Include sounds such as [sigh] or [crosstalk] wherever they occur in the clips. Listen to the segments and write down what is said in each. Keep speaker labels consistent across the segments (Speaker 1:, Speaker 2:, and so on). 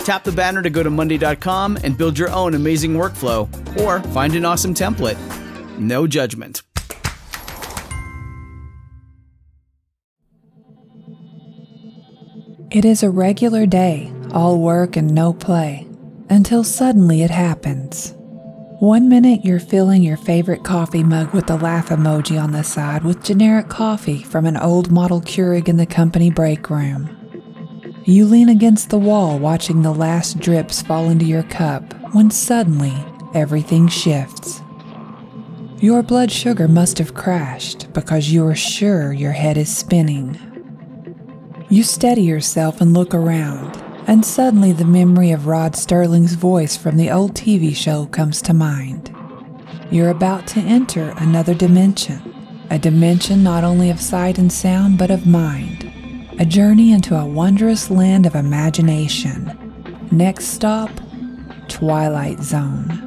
Speaker 1: Tap the banner to go to Monday.com and build your own amazing workflow, or find an awesome template. No judgment.
Speaker 2: It is a regular day, all work and no play, until suddenly it happens. One minute you're filling your favorite coffee mug with the laugh emoji on the side with generic coffee from an old model Keurig in the company break room. You lean against the wall watching the last drips fall into your cup when suddenly everything shifts. Your blood sugar must have crashed because you are sure your head is spinning. You steady yourself and look around, and suddenly the memory of Rod Serling's voice from the old TV show comes to mind. You're about to enter another dimension, a dimension not only of sight and sound but of mind, a journey into a wondrous land of imagination. Next stop, Twilight Zone.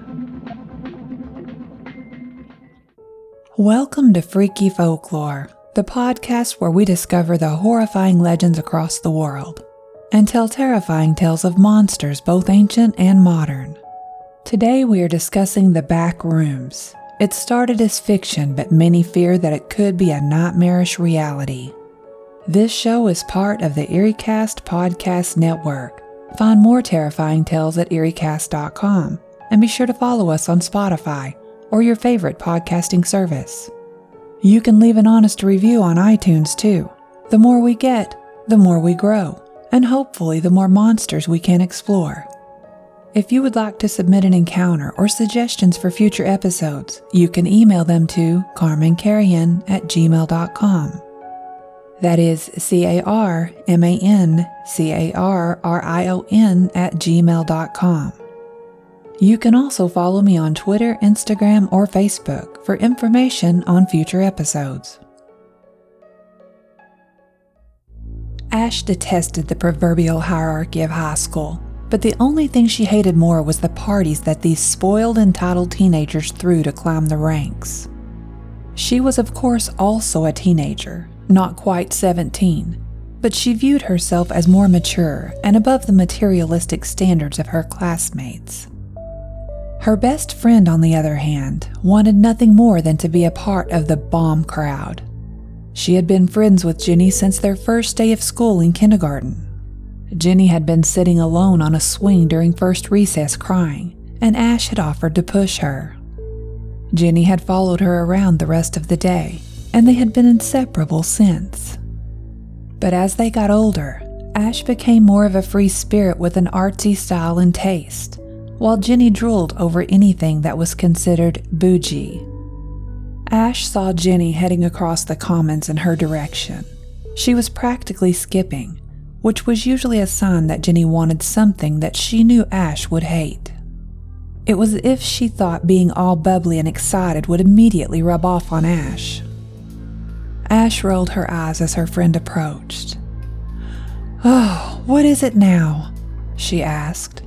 Speaker 2: Welcome to Freaky Folklore, the podcast where we discover the horrifying legends across the world and tell terrifying tales of monsters both ancient and modern. Today we are discussing The Back Rooms. It started as fiction, but many fear that it could be a nightmarish reality. This show is part of the EerieCast Podcast Network. Find more terrifying tales at EerieCast.com and be sure to follow us on Spotify or your favorite podcasting service. You can leave an honest review on iTunes too. The more we get, the more we grow, and hopefully the more monsters we can explore. If you would like to submit an encounter or suggestions for future episodes, you can email them to carmancarrion at gmail.com. That is C A R M A N C A R R I O N at gmail.com. You can also follow me on Twitter, Instagram, or Facebook for information on future episodes. Ash detested the proverbial hierarchy of high school, but the only thing she hated more was the parties that these spoiled, entitled teenagers threw to climb the ranks. She was, of course, also a teenager, not quite 17, but she viewed herself as more mature and above the materialistic standards of her classmates. Her best friend, on the other hand, wanted nothing more than to be a part of the bomb crowd. She had been friends with Jenny since their first day of school in kindergarten. Jenny had been sitting alone on a swing during first recess crying, and Ash had offered to push her. Jenny had followed her around the rest of the day, and they had been inseparable since. But as they got older, Ash became more of a free spirit with an artsy style and taste, while Jenny drooled over anything that was considered bougie. Ash saw Jenny heading across the commons in her direction, She was practically skipping, which was usually a sign that Jenny wanted something that she knew Ash would hate. It was as if she thought being all bubbly and excited would immediately rub off on Ash. Ash rolled her eyes as her friend approached. Oh, what is it now? she asked.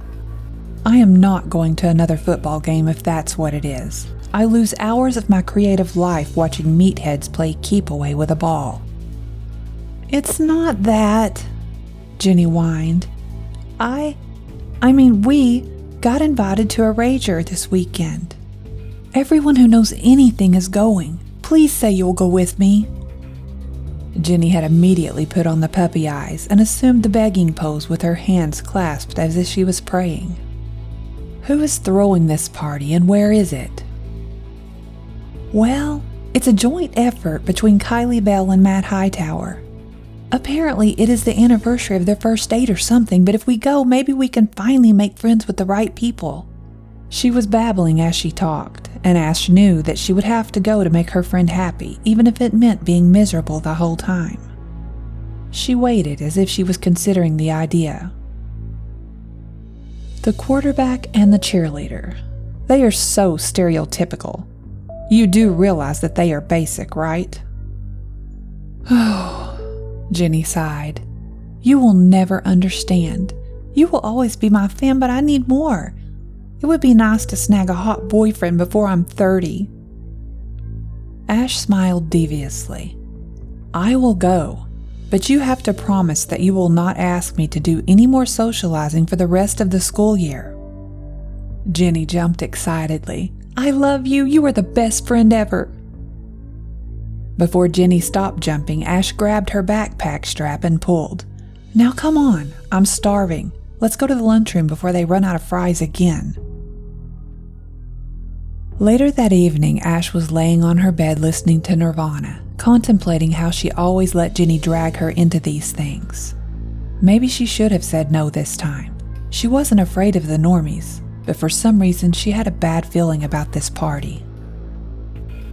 Speaker 2: I am not going to another football game if that's what it is. I lose hours of my creative life watching meatheads play keep away with a ball. It's not that, Jenny whined. I, I mean, we got invited to a rager this weekend. Everyone who knows anything is going. Please say you'll go with me. Jenny had immediately put on the puppy eyes and assumed the begging pose with her hands clasped as if she was praying. Who is throwing this party and where is it? Well, it's a joint effort between Kylie Bell and Matt Hightower. Apparently, it is the anniversary of their first date or something, but if we go, maybe we can finally make friends with the right people. She was babbling as she talked, and Ash knew that she would have to go to make her friend happy, even if it meant being miserable the whole time. She waited as if she was considering the idea. The quarterback and the cheerleader. They are so stereotypical. You do realize that they are basic, right? Oh, [sighs] Jenny sighed. You will never understand. You will always be my fan, but I need more. It would be nice to snag a hot boyfriend before I'm 30. Ash smiled deviously. I will go, but you have to promise that you will not ask me to do any more socializing for the rest of the school year. Jenny jumped excitedly. I love you. You are the best friend ever. Before Jenny stopped jumping, Ash grabbed her backpack strap and pulled. Now come on, I'm starving. Let's go to the lunchroom before they run out of fries again. Later that evening, Ash was laying on her bed listening to Nirvana, contemplating how she always let Jenny drag her into these things. Maybe she should have said no this time. She wasn't afraid of the normies, but for some reason she had a bad feeling about this party.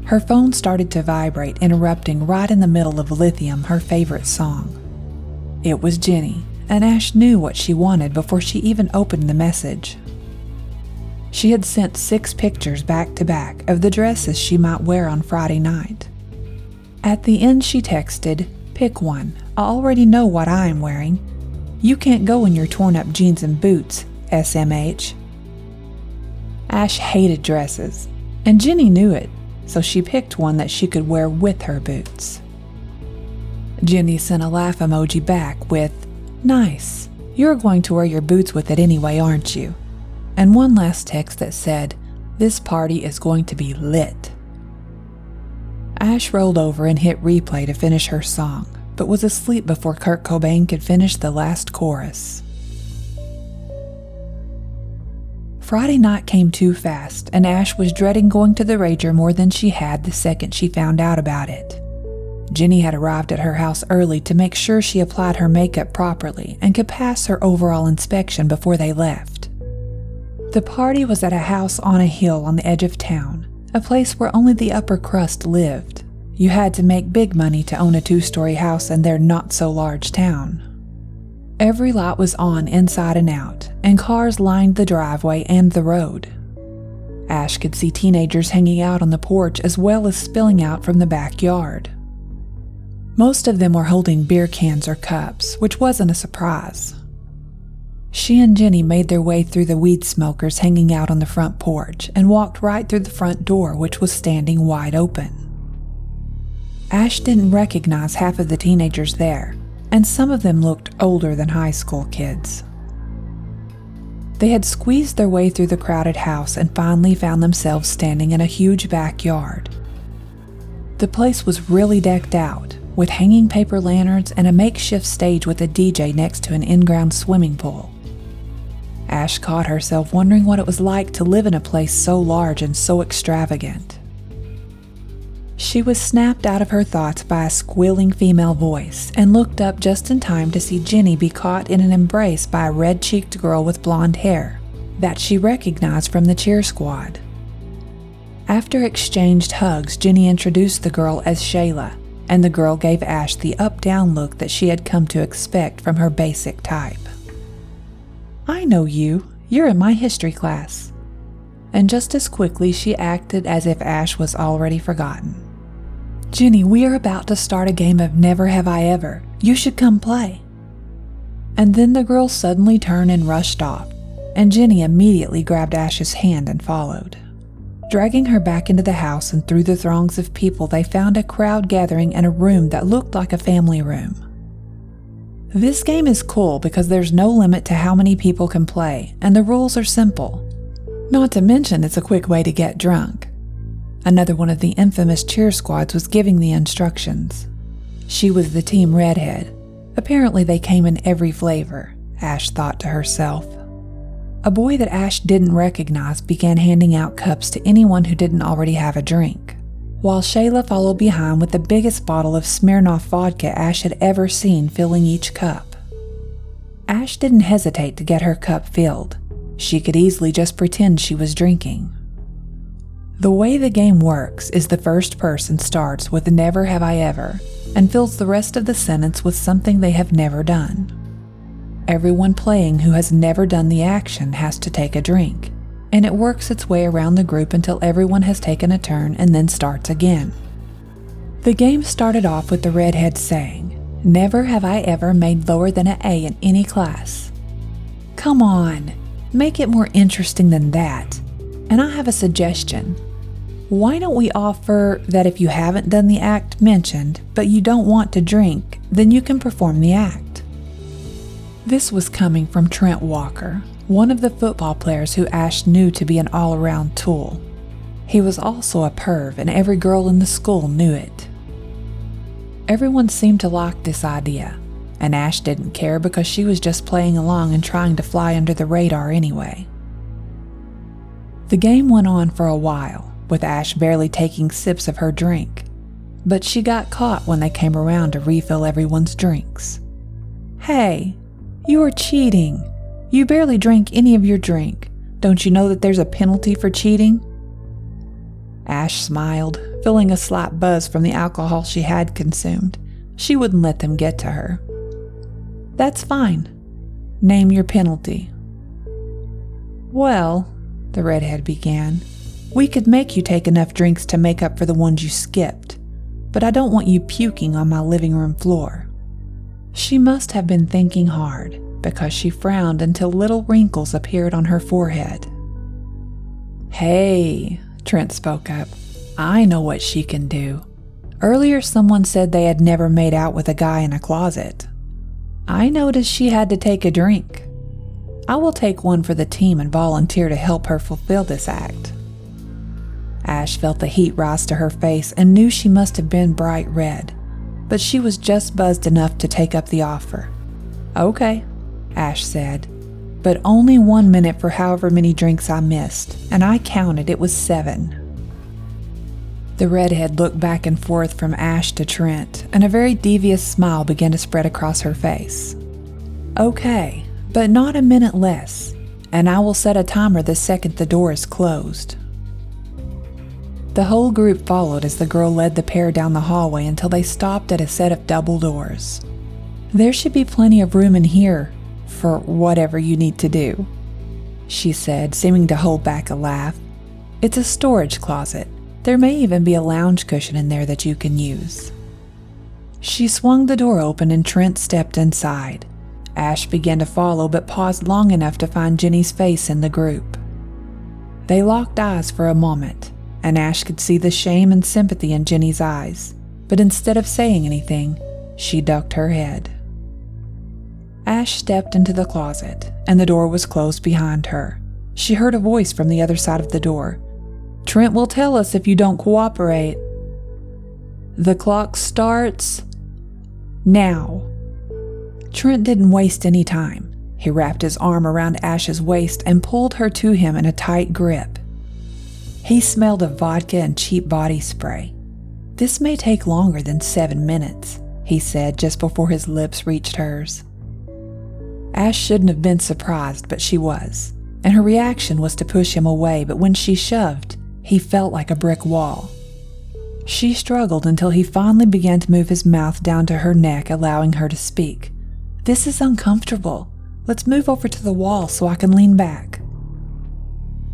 Speaker 2: Her phone started to vibrate, interrupting right in the middle of Lithium, her favorite song. It was Jenny, and Ash knew what she wanted before she even opened the message. She had sent six pictures back to back of the dresses she might wear on Friday night. At the end, she texted, Pick one. I already know what I am wearing. You can't go in your torn up jeans and boots, SMH. Ash hated dresses, and Jenny knew it so she picked one that she could wear with her boots. Jenny sent a laugh emoji back with, Nice, you're going to wear your boots with it anyway, aren't you? And one last text that said, This party is going to be lit. Ash rolled over and hit replay to finish her song, but was asleep before Kurt Cobain could finish the last chorus. Friday night came too fast, and Ash was dreading going to the Rager more than she had the second she found out about it. Jenny had arrived at her house early to make sure she applied her makeup properly and could pass her overall inspection before they left. The party was at a house on a hill on the edge of town, a place where only the upper crust lived. You had to make big money to own a two story house in their not so large town. Every light was on inside and out, and cars lined the driveway and the road. Ash could see teenagers hanging out on the porch as well as spilling out from the backyard. Most of them were holding beer cans or cups, which wasn't a surprise. She and Jenny made their way through the weed smokers hanging out on the front porch and walked right through the front door, which was standing wide open. Ash didn't recognize half of the teenagers there, and some of them looked older than high school kids. They had squeezed their way through the crowded house and finally found themselves standing in a huge backyard. The place was really decked out, with hanging paper lanterns and a makeshift stage with a DJ next to an in ground swimming pool. Ash caught herself wondering what it was like to live in a place so large and so extravagant. She was snapped out of her thoughts by a squealing female voice and looked up just in time to see Jenny be caught in an embrace by a red cheeked girl with blonde hair that she recognized from the cheer squad. After exchanged hugs, Jenny introduced the girl as Shayla, and the girl gave Ash the up down look that she had come to expect from her basic type. I know you. You're in my history class. And just as quickly, she acted as if Ash was already forgotten. Jenny, we are about to start a game of Never Have I Ever. You should come play. And then the girl suddenly turned and rushed off, and Jenny immediately grabbed Ash's hand and followed. Dragging her back into the house and through the throngs of people, they found a crowd gathering in a room that looked like a family room. This game is cool because there's no limit to how many people can play, and the rules are simple. Not to mention, it's a quick way to get drunk. Another one of the infamous cheer squads was giving the instructions. She was the team redhead. Apparently, they came in every flavor, Ash thought to herself. A boy that Ash didn't recognize began handing out cups to anyone who didn't already have a drink, while Shayla followed behind with the biggest bottle of Smirnoff vodka Ash had ever seen filling each cup. Ash didn't hesitate to get her cup filled. She could easily just pretend she was drinking. The way the game works is the first person starts with Never Have I Ever and fills the rest of the sentence with something they have never done. Everyone playing who has never done the action has to take a drink, and it works its way around the group until everyone has taken a turn and then starts again. The game started off with the redhead saying, Never have I ever made lower than an A in any class. Come on, make it more interesting than that. And I have a suggestion. Why don't we offer that if you haven't done the act mentioned, but you don't want to drink, then you can perform the act? This was coming from Trent Walker, one of the football players who Ash knew to be an all around tool. He was also a perv, and every girl in the school knew it. Everyone seemed to like this idea, and Ash didn't care because she was just playing along and trying to fly under the radar anyway. The game went on for a while, with Ash barely taking sips of her drink, but she got caught when they came around to refill everyone's drinks. Hey, you are cheating. You barely drank any of your drink. Don't you know that there's a penalty for cheating? Ash smiled, feeling a slight buzz from the alcohol she had consumed. She wouldn't let them get to her. That's fine. Name your penalty. Well, the redhead began, we could make you take enough drinks to make up for the ones you skipped, but I don't want you puking on my living room floor. She must have been thinking hard because she frowned until little wrinkles appeared on her forehead. Hey, Trent spoke up. I know what she can do. Earlier, someone said they had never made out with a guy in a closet. I noticed she had to take a drink. I will take one for the team and volunteer to help her fulfill this act. Ash felt the heat rise to her face and knew she must have been bright red but she was just buzzed enough to take up the offer. Okay, Ash said, but only one minute for however many drinks I missed, and I counted it was seven. The redhead looked back and forth from Ash to Trent, and a very devious smile began to spread across her face. Okay, but not a minute less, and I will set a timer the second the door is closed. The whole group followed as the girl led the pair down the hallway until they stopped at a set of double doors. There should be plenty of room in here for whatever you need to do, she said, seeming to hold back a laugh. It's a storage closet. There may even be a lounge cushion in there that you can use. She swung the door open and Trent stepped inside. Ash began to follow but paused long enough to find Jenny's face in the group. They locked eyes for a moment and Ash could see the shame and sympathy in Jenny's eyes, but instead of saying anything, she ducked her head. Ash stepped into the closet, and the door was closed behind her. She heard a voice from the other side of the door. Trent will tell us if you don't cooperate. The clock starts now. Trent didn't waste any time. He wrapped his arm around Ash's waist and pulled her to him in a tight grip. He smelled of vodka and cheap body spray. This may take longer than seven minutes, he said just before his lips reached hers. Ash shouldn't have been surprised, but she was, and her reaction was to push him away, but when she shoved, he felt like a brick wall. She struggled until he finally began to move his mouth down to her neck, allowing her to speak. This is uncomfortable. Let's move over to the wall so I can lean back.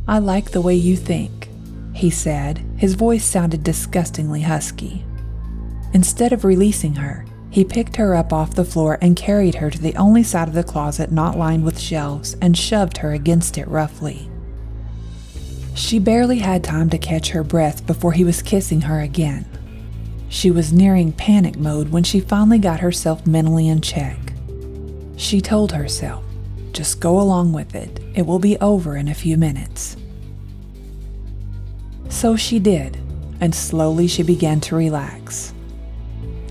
Speaker 2: I like the way you think, he said. His voice sounded disgustingly husky. Instead of releasing her, he picked her up off the floor and carried her to the only side of the closet not lined with shelves and shoved her against it roughly. She barely had time to catch her breath before he was kissing her again. She was nearing panic mode when she finally got herself mentally in check. She told herself, just go along with it, it will be over in a few minutes. So she did, and slowly she began to relax.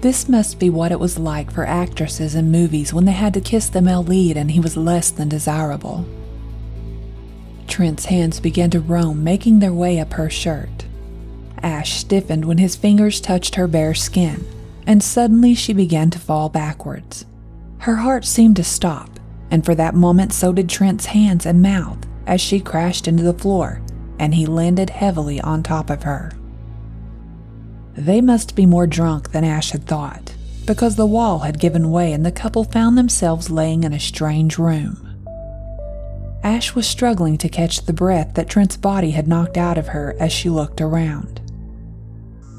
Speaker 2: This must be what it was like for actresses in movies when they had to kiss the male lead and he was less than desirable. Trent's hands began to roam, making their way up her shirt. Ash stiffened when his fingers touched her bare skin, and suddenly she began to fall backwards. Her heart seemed to stop, and for that moment so did Trent's hands and mouth as she crashed into the floor, and he landed heavily on top of her. They must be more drunk than Ash had thought, because the wall had given way and the couple found themselves laying in a strange room. Ash was struggling to catch the breath that Trent's body had knocked out of her as she looked around.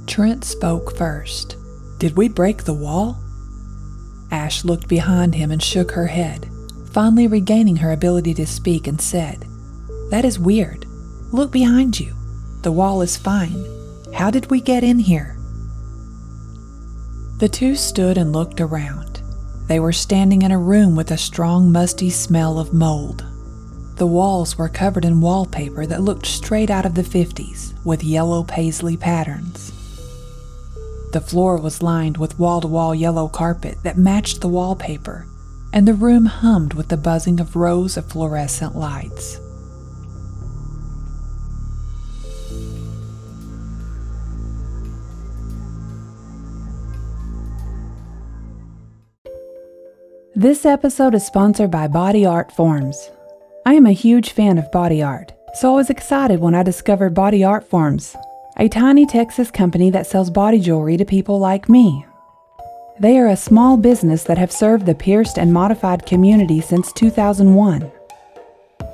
Speaker 2: Trent spoke first. Did we break the wall? Ash looked behind him and shook her head, finally regaining her ability to speak, and said, That is weird. Look behind you. The wall is fine. How did we get in here? The two stood and looked around. They were standing in a room with a strong, musty smell of mold. The walls were covered in wallpaper that looked straight out of the 50s with yellow paisley patterns. The floor was lined with wall to wall yellow carpet that matched the wallpaper, and the room hummed with the buzzing of rows of fluorescent lights. This episode is sponsored by Body Art Forms. I am a huge fan of body art, so I was excited when I discovered Body Art Forms, a tiny Texas company that sells body jewelry to people like me. They are a small business that have served the pierced and modified community since 2001.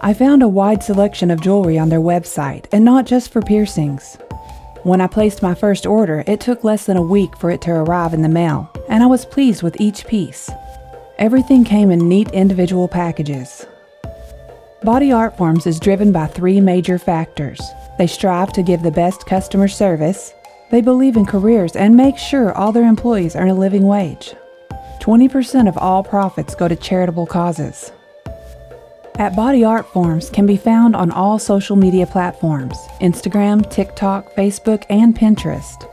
Speaker 2: I found a wide selection of jewelry on their website, and not just for piercings. When I placed my first order, it took less than a week for it to arrive in the mail, and I was pleased with each piece. Everything came in neat individual packages. Body Art Forms is driven by three major factors. They strive to give the best customer service, they believe in careers, and make sure all their employees earn a living wage. 20% of all profits go to charitable causes. At Body Art Forms can be found on all social media platforms Instagram, TikTok, Facebook, and Pinterest.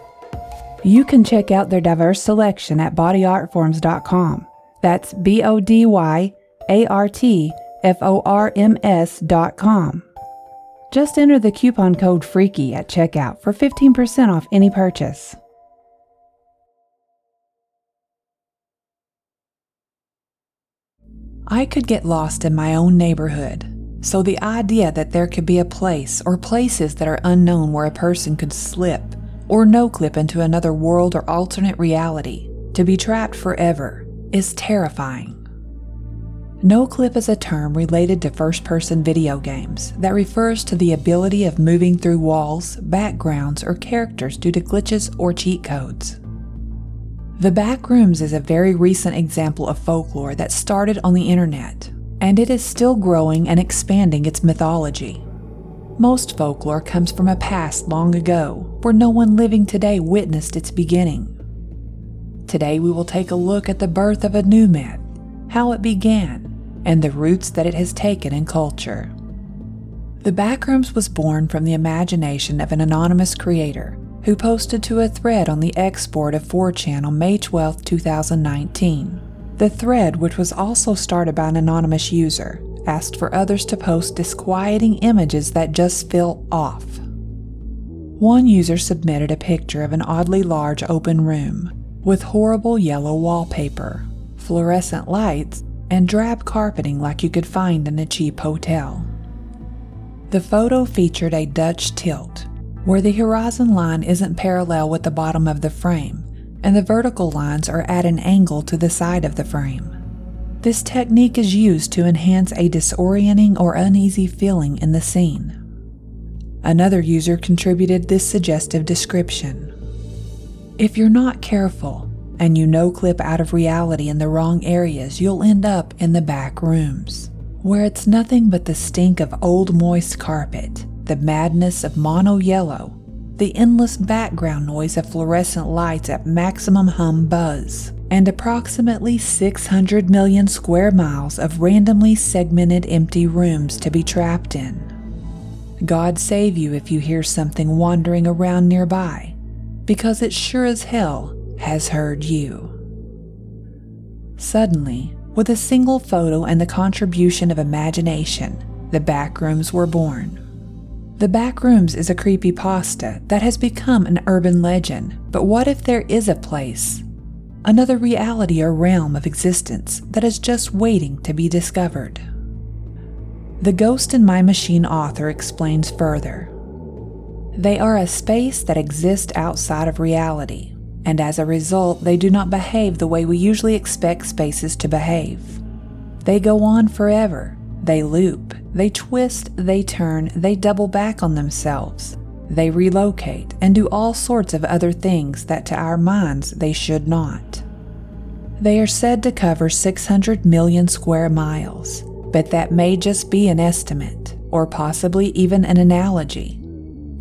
Speaker 2: You can check out their diverse selection at bodyartforms.com. That's B O D Y A R T F O R M S dot com. Just enter the coupon code FREAKY at checkout for 15% off any purchase. I could get lost in my own neighborhood, so the idea that there could be a place or places that are unknown where a person could slip or no clip into another world or alternate reality to be trapped forever is terrifying. No clip is a term related to first person video games that refers to the ability of moving through walls, backgrounds, or characters due to glitches or cheat codes. The Backrooms is a very recent example of folklore that started on the internet, and it is still growing and expanding its mythology. Most folklore comes from a past long ago where no one living today witnessed its beginning. Today we will take a look at the birth of a new myth, how it began, and the roots that it has taken in culture. The Backrooms was born from the imagination of an anonymous creator who posted to a thread on the /x/ board of 4chan on May 12, 2019. The thread, which was also started by an anonymous user, asked for others to post disquieting images that just feel off. One user submitted a picture of an oddly large open room with horrible yellow wallpaper, fluorescent lights, and drab carpeting like you could find in a cheap hotel. The photo featured a Dutch tilt, where the horizon line isn't parallel with the bottom of the frame and the vertical lines are at an angle to the side of the frame. This technique is used to enhance a disorienting or uneasy feeling in the scene. Another user contributed this suggestive description. If you're not careful and you no clip out of reality in the wrong areas, you'll end up in the back rooms, where it's nothing but the stink of old moist carpet, the madness of mono yellow, the endless background noise of fluorescent lights at maximum hum buzz, and approximately 600 million square miles of randomly segmented empty rooms to be trapped in. God save you if you hear something wandering around nearby, because it sure as hell has heard you. Suddenly, with a single photo and the contribution of imagination, the backrooms were born. The Backrooms is a creepypasta that has become an urban legend, but what if there is a place, another reality or realm of existence that is just waiting to be discovered? The Ghost in My Machine author explains further. They are a space that exists outside of reality, and as a result, they do not behave the way we usually expect spaces to behave. They go on forever, they loop, they twist, they turn, they double back on themselves. They relocate and do all sorts of other things that to our minds they should not. They are said to cover 600 million square miles, but that may just be an estimate, or possibly even an analogy.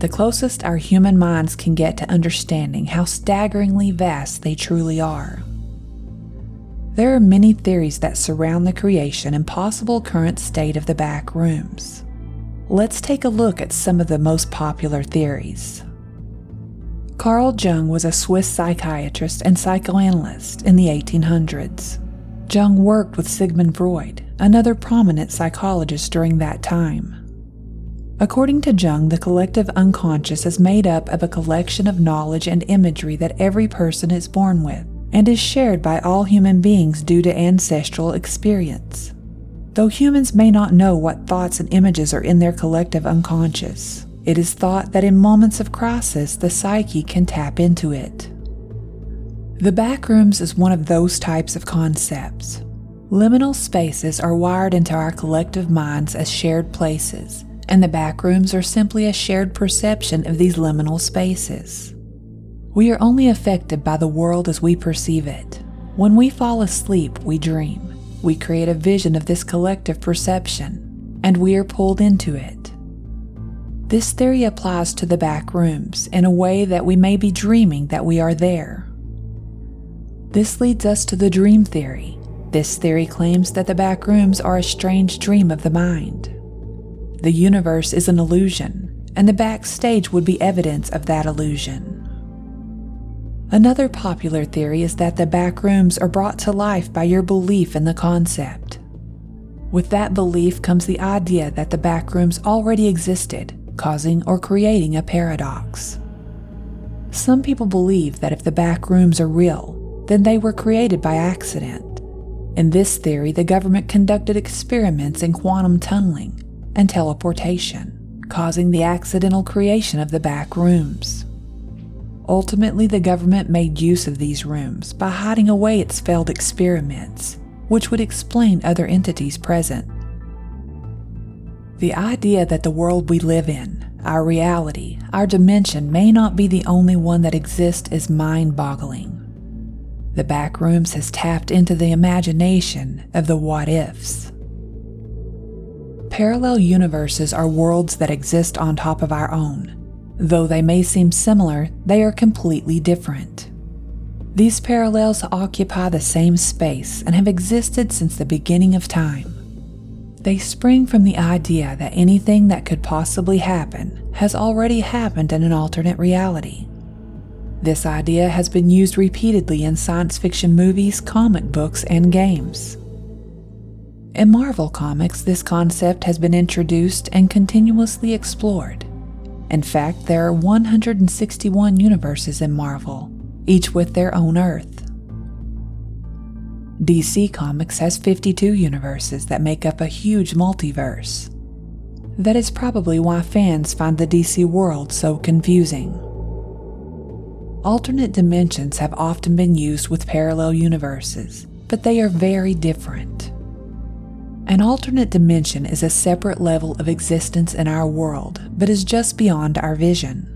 Speaker 2: The closest our human minds can get to understanding how staggeringly vast they truly are. There are many theories that surround the creation and possible current state of the back rooms. Let's take a look at some of the most popular theories. Carl Jung was a Swiss psychiatrist and psychoanalyst in the 1800s. Jung worked with Sigmund Freud, another prominent psychologist during that time. According to Jung, the collective unconscious is made up of a collection of knowledge and imagery that every person is born with and is shared by all human beings due to ancestral experience. Though humans may not know what thoughts and images are in their collective unconscious, it is thought that in moments of crisis the psyche can tap into it. The backrooms is one of those types of concepts. Liminal spaces are wired into our collective minds as shared places, and the back rooms are simply a shared perception of these liminal spaces. We are only affected by the world as we perceive it. When we fall asleep, we dream. We create a vision of this collective perception, and we are pulled into it. This theory applies to the back rooms in a way that we may be dreaming that we are there. This leads us to the dream theory. This theory claims that the back rooms are a strange dream of the mind. The universe is an illusion, and the backstage would be evidence of that illusion. Another popular theory is that the back rooms are brought to life by your belief in the concept. With that belief comes the idea that the back rooms already existed, causing or creating a paradox. Some people believe that if the back rooms are real, then they were created by accident. In this theory, the government conducted experiments in quantum tunneling and teleportation, causing the accidental creation of the back rooms. Ultimately, the government made use of these rooms by hiding away its failed experiments, which would explain other entities present. The idea that the world we live in, our reality, our dimension may not be the only one that exists is mind boggling. The back rooms has tapped into the imagination of the what ifs. Parallel universes are worlds that exist on top of our own, Though they may seem similar, they are completely different. These parallels occupy the same space and have existed since the beginning of time. They spring from the idea that anything that could possibly happen has already happened in an alternate reality. This idea has been used repeatedly in science fiction movies, comic books, and games. In Marvel Comics, this concept has been introduced and continuously explored. In fact, there are 161 universes in Marvel, each with their own Earth. DC Comics has 52 universes that make up a huge multiverse. That is probably why fans find the DC world so confusing. Alternate dimensions have often been used with parallel universes, but they are very different. An alternate dimension is a separate level of existence in our world, but is just beyond our vision.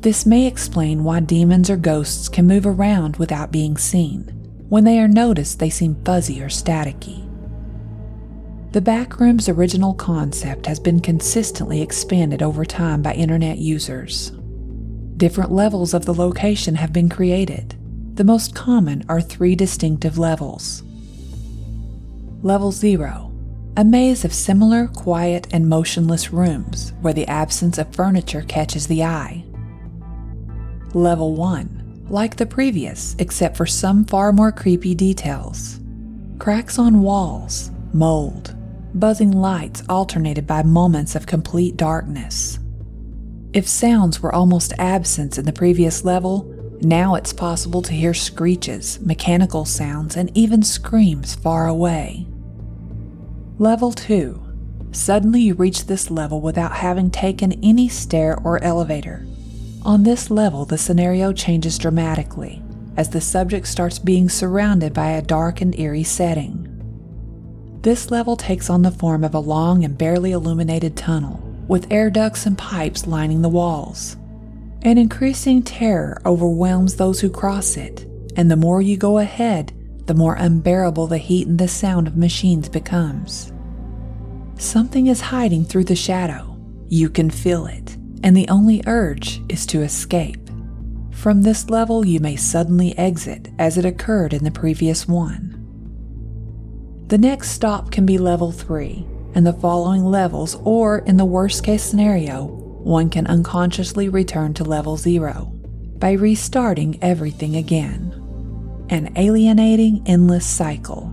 Speaker 2: This may explain why demons or ghosts can move around without being seen. When they are noticed, they seem fuzzy or staticky. The Backroom's original concept has been consistently expanded over time by internet users. Different levels of the location have been created. The most common are three distinctive levels. Level 0 A maze of similar, quiet, and motionless rooms where the absence of furniture catches the eye. Level 1 Like the previous, except for some far more creepy details. Cracks on walls, mold, buzzing lights alternated by moments of complete darkness. If sounds were almost absent in the previous level, now it's possible to hear screeches, mechanical sounds, and even screams far away. Level 2. Suddenly you reach this level without having taken any stair or elevator. On this level, the scenario changes dramatically as the subject starts being surrounded by a dark and eerie setting. This level takes on the form of a long and barely illuminated tunnel, with air ducts and pipes lining the walls. An increasing terror overwhelms those who cross it, and the more you go ahead, the more unbearable the heat and the sound of machines becomes. Something is hiding through the shadow. You can feel it, and the only urge is to escape. From this level, you may suddenly exit as it occurred in the previous one. The next stop can be level 3, and the following levels, or in the worst case scenario, one can unconsciously return to level 0 by restarting everything again. An alienating, endless cycle.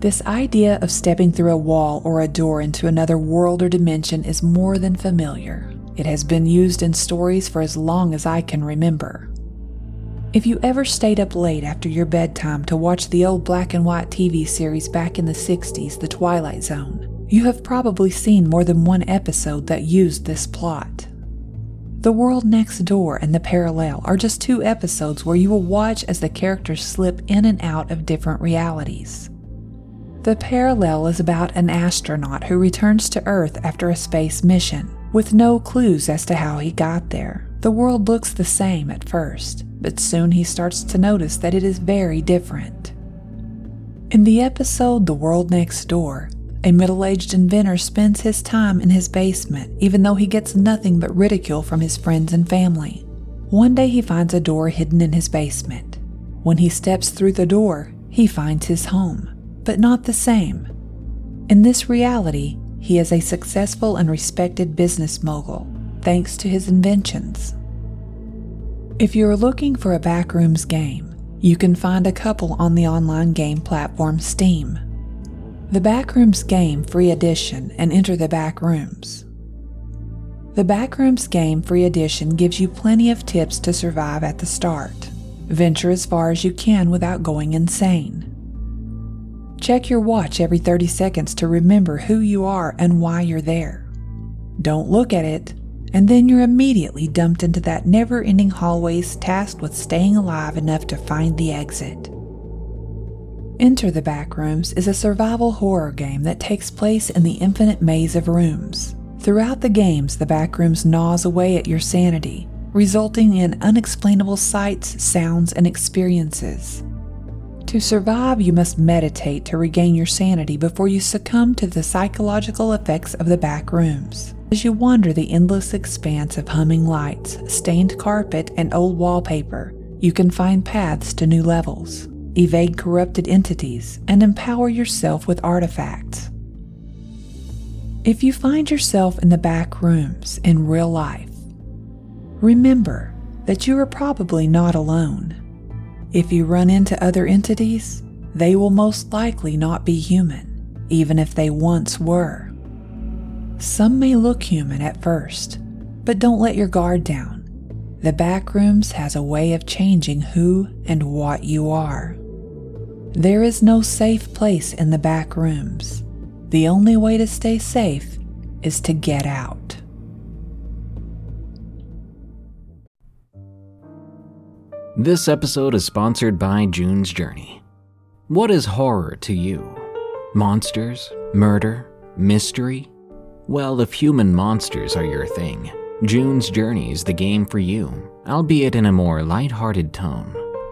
Speaker 2: This idea of stepping through a wall or a door into another world or dimension is more than familiar. It has been used in stories for as long as I can remember. If you ever stayed up late after your bedtime to watch the old black and white TV series back in the 60s, The Twilight Zone, you have probably seen more than one episode that used this plot. The World Next Door and The Parallel are just two episodes where you will watch as the characters slip in and out of different realities. The Parallel is about an astronaut who returns to Earth after a space mission, with no clues as to how he got there. The world looks the same at first, but soon he starts to notice that it is very different. In the episode The World Next Door, a middle aged inventor spends his time in his basement even though he gets nothing but ridicule from his friends and family. One day he finds a door hidden in his basement. When he steps through the door, he finds his home, but not the same. In this reality, he is a successful and respected business mogul thanks to his inventions. If you're looking for a Backrooms game, you can find a couple on the online game platform Steam. The Backrooms Game Free Edition and Enter the Backrooms. The Backrooms Game Free Edition gives you plenty of tips to survive at the start. Venture as far as you can without going insane. Check your watch every 30 seconds to remember who you are and why you're there. Don't look at it, and then you're immediately dumped into that never ending hallways tasked with staying alive enough to find the exit. Enter the Backrooms is a survival horror game that takes place in the infinite maze of rooms. Throughout the games, the Backrooms gnaws away at your sanity, resulting in unexplainable sights, sounds, and experiences. To survive, you must meditate to regain your sanity before you succumb to the psychological effects of the back rooms. As you wander the endless expanse of humming lights, stained carpet, and old wallpaper, you can find paths to new levels, evade corrupted entities, and empower yourself with artifacts. If you find yourself in the back rooms in real life, remember that you are probably not alone. If you run into other entities, they will most likely not be human, even if they once were. Some may look human at first, but don't let your guard down. The Backrooms has a way of changing who and what you are. There is no safe place in the back rooms. The only way to stay safe is to get out.
Speaker 3: This episode is sponsored by June's Journey. What is horror to you? Monsters? Murder? Mystery? Well, if human monsters are your thing, June's Journey is the game for you, albeit in a more light-hearted tone.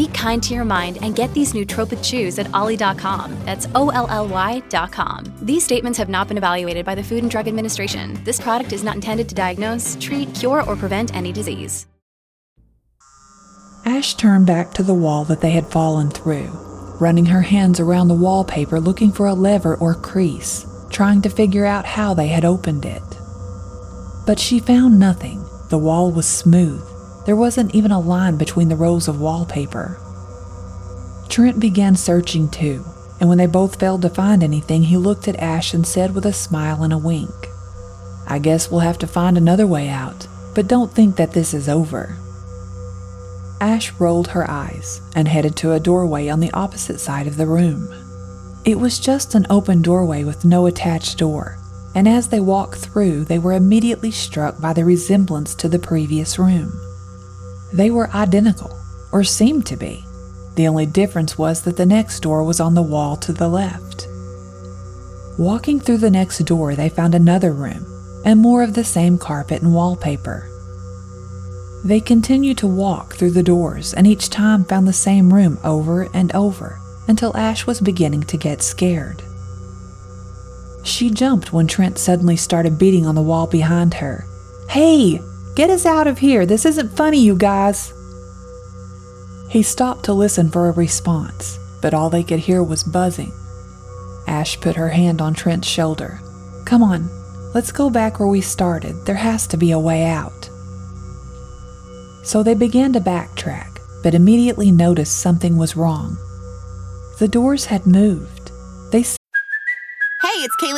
Speaker 4: Be kind to your mind and get these nootropic chews at olly.com. That's O L L Y.com. These statements have not been evaluated by the Food and Drug Administration. This product is not intended to diagnose, treat, cure, or prevent any disease.
Speaker 2: Ash turned back to the wall that they had fallen through, running her hands around the wallpaper looking for a lever or crease, trying to figure out how they had opened it. But she found nothing. The wall was smooth. There wasn't even a line between the rows of wallpaper. Trent began searching too, and when they both failed to find anything, he looked at Ash and said with a smile and a wink, I guess we'll have to find another way out, but don't think that this is over. Ash rolled her eyes and headed to a doorway on the opposite side of the room. It was just an open doorway with no attached door, and as they walked through, they were immediately struck by the resemblance to the previous room. They were identical, or seemed to be. The only difference was that the next door was on the wall to the left. Walking through the next door, they found another room and more of the same carpet and wallpaper. They continued to walk through the doors and each time found the same room over and over until Ash was beginning to get scared. She jumped when Trent suddenly started beating on the wall behind her. Hey, get us out of here. This isn't funny, you guys. He stopped to listen for a response, but all they could hear was buzzing. Ash put her hand on Trent's shoulder. Come on, let's go back where we started. There has to be a way out. So they began to backtrack, but immediately noticed something was wrong. The doors had moved. They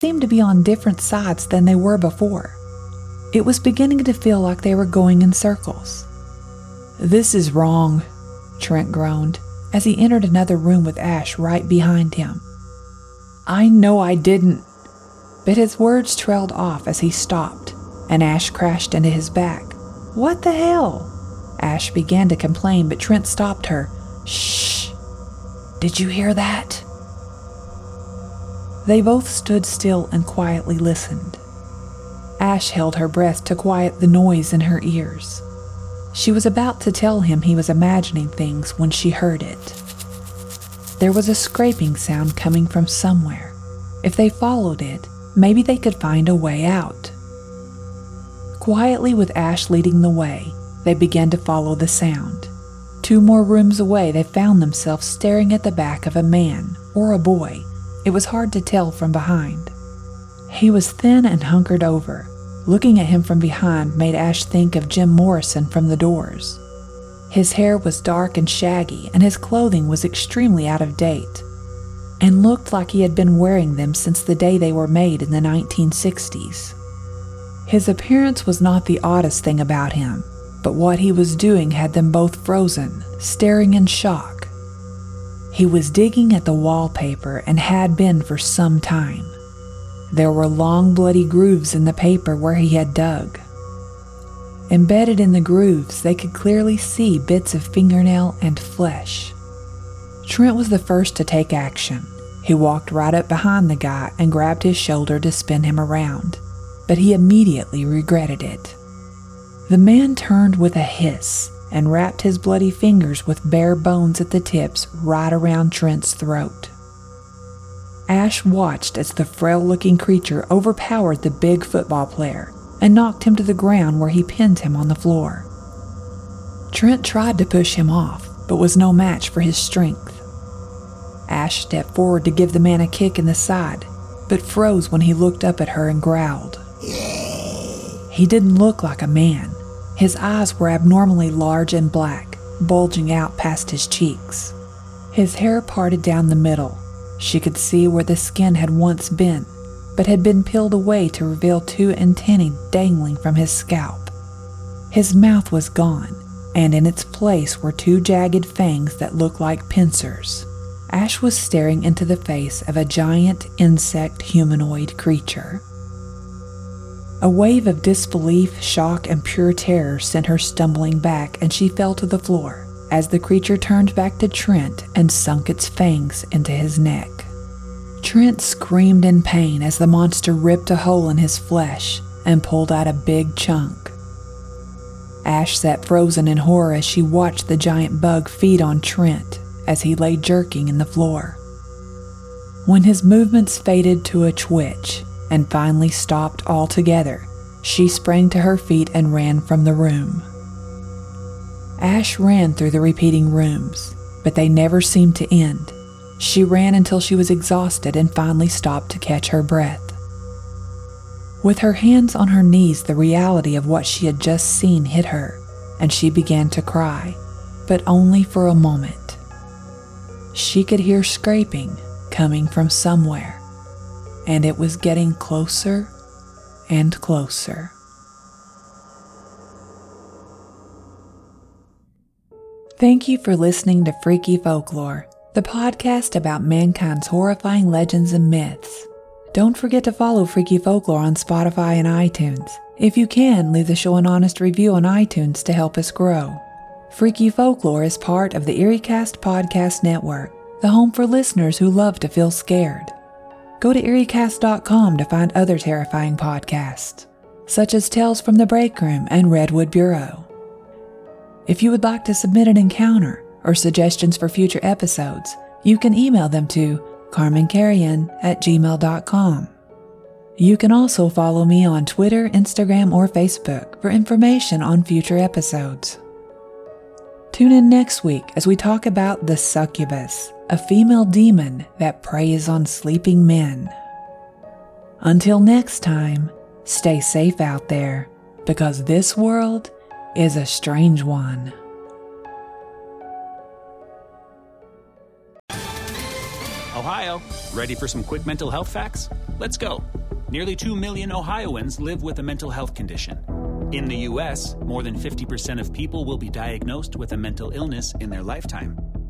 Speaker 2: Seemed to be on different sides than they were before. It was beginning to feel like they were going in circles. This is wrong, Trent groaned as he entered another room with Ash right behind him. I know I didn't. But his words trailed off as he stopped, and Ash crashed into his back. What the hell? Ash began to complain, but Trent stopped her. Shh! Did you hear that? They both stood still and quietly listened. Ash held her breath to quiet the noise in her ears. She was about to tell him he was imagining things when she heard it. There was a scraping sound coming from somewhere. If they followed it, maybe they could find a way out. Quietly, with Ash leading the way, they began to follow the sound. Two more rooms away, they found themselves staring at the back of a man or a boy. It was hard to tell from behind. He was thin and hunkered over. Looking at him from behind made Ash think of Jim Morrison from the doors. His hair was dark and shaggy, and his clothing was extremely out of date, and looked like he had been wearing them since the day they were made in the 1960s. His appearance was not the oddest thing about him, but what he was doing had them both frozen, staring in shock. He was digging at the wallpaper and had been for some time. There were long, bloody grooves in the paper where he had dug. Embedded in the grooves, they could clearly see bits of fingernail and flesh. Trent was the first to take action. He walked right up behind the guy and grabbed his shoulder to spin him around, but he immediately regretted it. The man turned with a hiss and wrapped his bloody fingers with bare bones at the tips right around Trent's throat. Ash watched as the frail looking creature overpowered the big football player and knocked him to the ground where he pinned him on the floor. Trent tried to push him off, but was no match for his strength. Ash stepped forward to give the man a kick in the side, but froze when he looked up at her and growled. He didn't look like a man. His eyes were abnormally large and black, bulging out past his cheeks. His hair parted down the middle. She could see where the skin had once been, but had been peeled away to reveal two antennae dangling from his scalp. His mouth was gone, and in its place were two jagged fangs that looked like pincers. Ash was staring into the face of a giant insect humanoid creature. A wave of disbelief, shock, and pure terror sent her stumbling back, and she fell to the floor as the creature turned back to Trent and sunk its fangs into his neck. Trent screamed in pain as the monster ripped a hole in his flesh and pulled out a big chunk. Ash sat frozen in horror as she watched the giant bug feed on Trent as he lay jerking in the floor. When his movements faded to a twitch and finally stopped altogether, she sprang to her feet and ran from the room. Ash ran through the repeating rooms, but they never seemed to end. She ran until she was exhausted and finally stopped to catch her breath. With her hands on her knees, the reality of what she had just seen hit her, and she began to cry, but only for a moment. She could hear scraping coming from somewhere, and it was getting closer and closer. Thank you for listening to Freaky Folklore, the podcast about mankind's horrifying legends and myths. Don't forget to follow Freaky Folklore on Spotify and iTunes. If you can, leave the show an honest review on iTunes to help us grow. Freaky Folklore is part of the EerieCast Podcast Network, the home for listeners who love to feel scared. Go to EerieCast.com to find other terrifying podcasts, such as Tales from the Break Room and Redwood Bureau. If you would like to submit an encounter or suggestions for future episodes, you can email them to carmencarrion at gmail.com. You can also follow me on Twitter, Instagram, or Facebook for information on future episodes. Tune in next week as we talk about the succubus, a female demon that preys on sleeping men. Until next time, stay safe out there because this world is a strange one.
Speaker 5: Ohio, ready for some quick mental health facts? Let's go. Nearly 2 million Ohioans live with a mental health condition. In the U.S., more than 50% of people will be diagnosed with a mental illness in their lifetime.